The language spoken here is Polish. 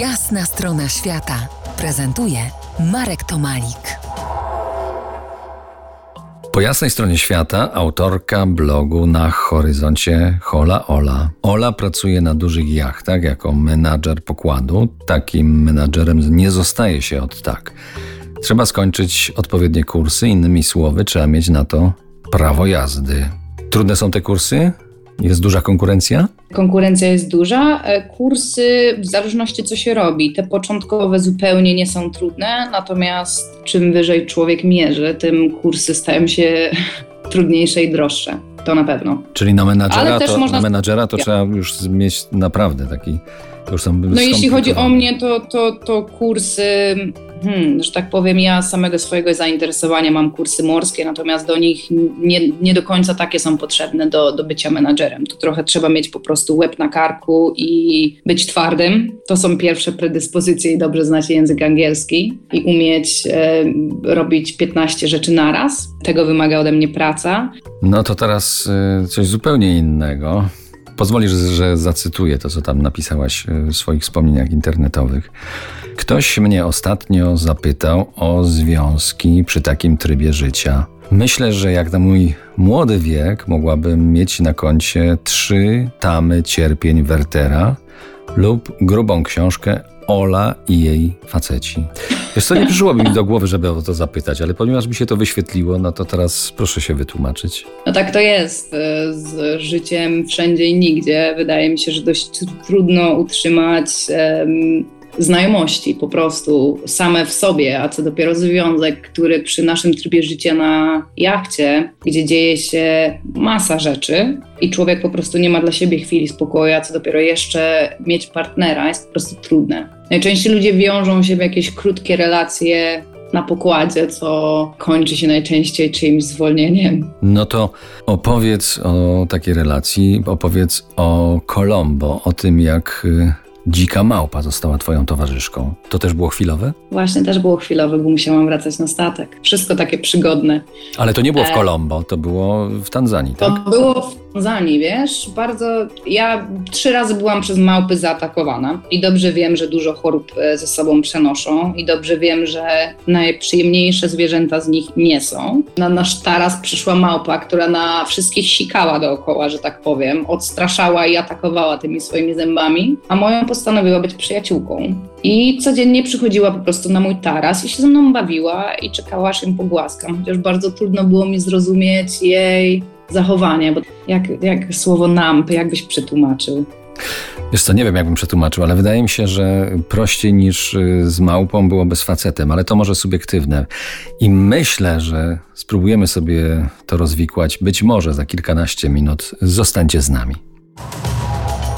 Jasna strona świata prezentuje Marek Tomalik. Po jasnej stronie świata autorka blogu na horyzoncie Hola Ola. Ola pracuje na dużych jachtach jako menadżer pokładu. Takim menadżerem nie zostaje się od tak. Trzeba skończyć odpowiednie kursy, innymi słowy, trzeba mieć na to prawo jazdy. Trudne są te kursy? Jest duża konkurencja? Konkurencja jest duża. E, kursy, w zależności co się robi, te początkowe zupełnie nie są trudne, natomiast czym wyżej człowiek mierzy, tym kursy stają się trudniejsze i droższe. To na pewno. Czyli na menadżera, to, można... na menadżera to trzeba już mieć naprawdę taki. To już są no jeśli chodzi o mnie, to, to, to kursy hmm, że tak powiem, ja samego swojego zainteresowania mam kursy morskie, natomiast do nich nie, nie do końca takie są potrzebne do, do bycia menadżerem. To trochę trzeba mieć po prostu łeb na karku i być twardym. To są pierwsze predyspozycje i dobrze znać język angielski i umieć e, robić 15 rzeczy naraz. Tego wymaga ode mnie praca. No to teraz y, coś zupełnie innego. Pozwolisz, że zacytuję to, co tam napisałaś e, w swoich wspomnieniach internetowych. Ktoś mnie ostatnio zapytał o związki przy takim trybie życia. Myślę, że jak na mój młody wiek mogłabym mieć na koncie trzy tamy cierpień Wertera lub grubą książkę Ola i jej faceci. Wiesz co, nie przyszło mi do głowy, żeby o to zapytać, ale ponieważ mi się to wyświetliło, no to teraz proszę się wytłumaczyć. No tak to jest e, z życiem wszędzie i nigdzie. Wydaje mi się, że dość trudno utrzymać um, znajomości po prostu same w sobie, a co dopiero związek, który przy naszym trybie życia na jachcie, gdzie dzieje się masa rzeczy i człowiek po prostu nie ma dla siebie chwili spokoju, a co dopiero jeszcze mieć partnera jest po prostu trudne. Najczęściej ludzie wiążą się w jakieś krótkie relacje na pokładzie, co kończy się najczęściej czyimś zwolnieniem. No to opowiedz o takiej relacji, opowiedz o Colombo, o tym jak y, dzika małpa została twoją towarzyszką. To też było chwilowe? Właśnie, też było chwilowe, bo musiałam wracać na statek. Wszystko takie przygodne. Ale to nie było w Kolombo, e, to było w Tanzanii, tak? To było w Tanzanii, wiesz, bardzo... Ja trzy razy byłam przez małpy zaatakowana i dobrze wiem, że dużo chorób e, ze sobą przenoszą i dobrze wiem, że najprzyjemniejsze zwierzęta z nich nie są. Na nasz taras przyszła małpa, która na wszystkich sikała dookoła, że tak powiem, odstraszała i atakowała tymi swoimi zębami, a moją postanowiła być przyjaciółką. I codziennie przychodziła po prostu na mój taras i się ze mną bawiła i czekała, aż ją pogłaskam. Chociaż bardzo trudno było mi zrozumieć jej zachowanie, bo jak, jak słowo namp, jakbyś przetłumaczył? Wiesz co, nie wiem jakbym przetłumaczył, ale wydaje mi się, że prościej niż y, z małpą byłoby z facetem, ale to może subiektywne. I myślę, że spróbujemy sobie to rozwikłać być może za kilkanaście minut. Zostańcie z nami.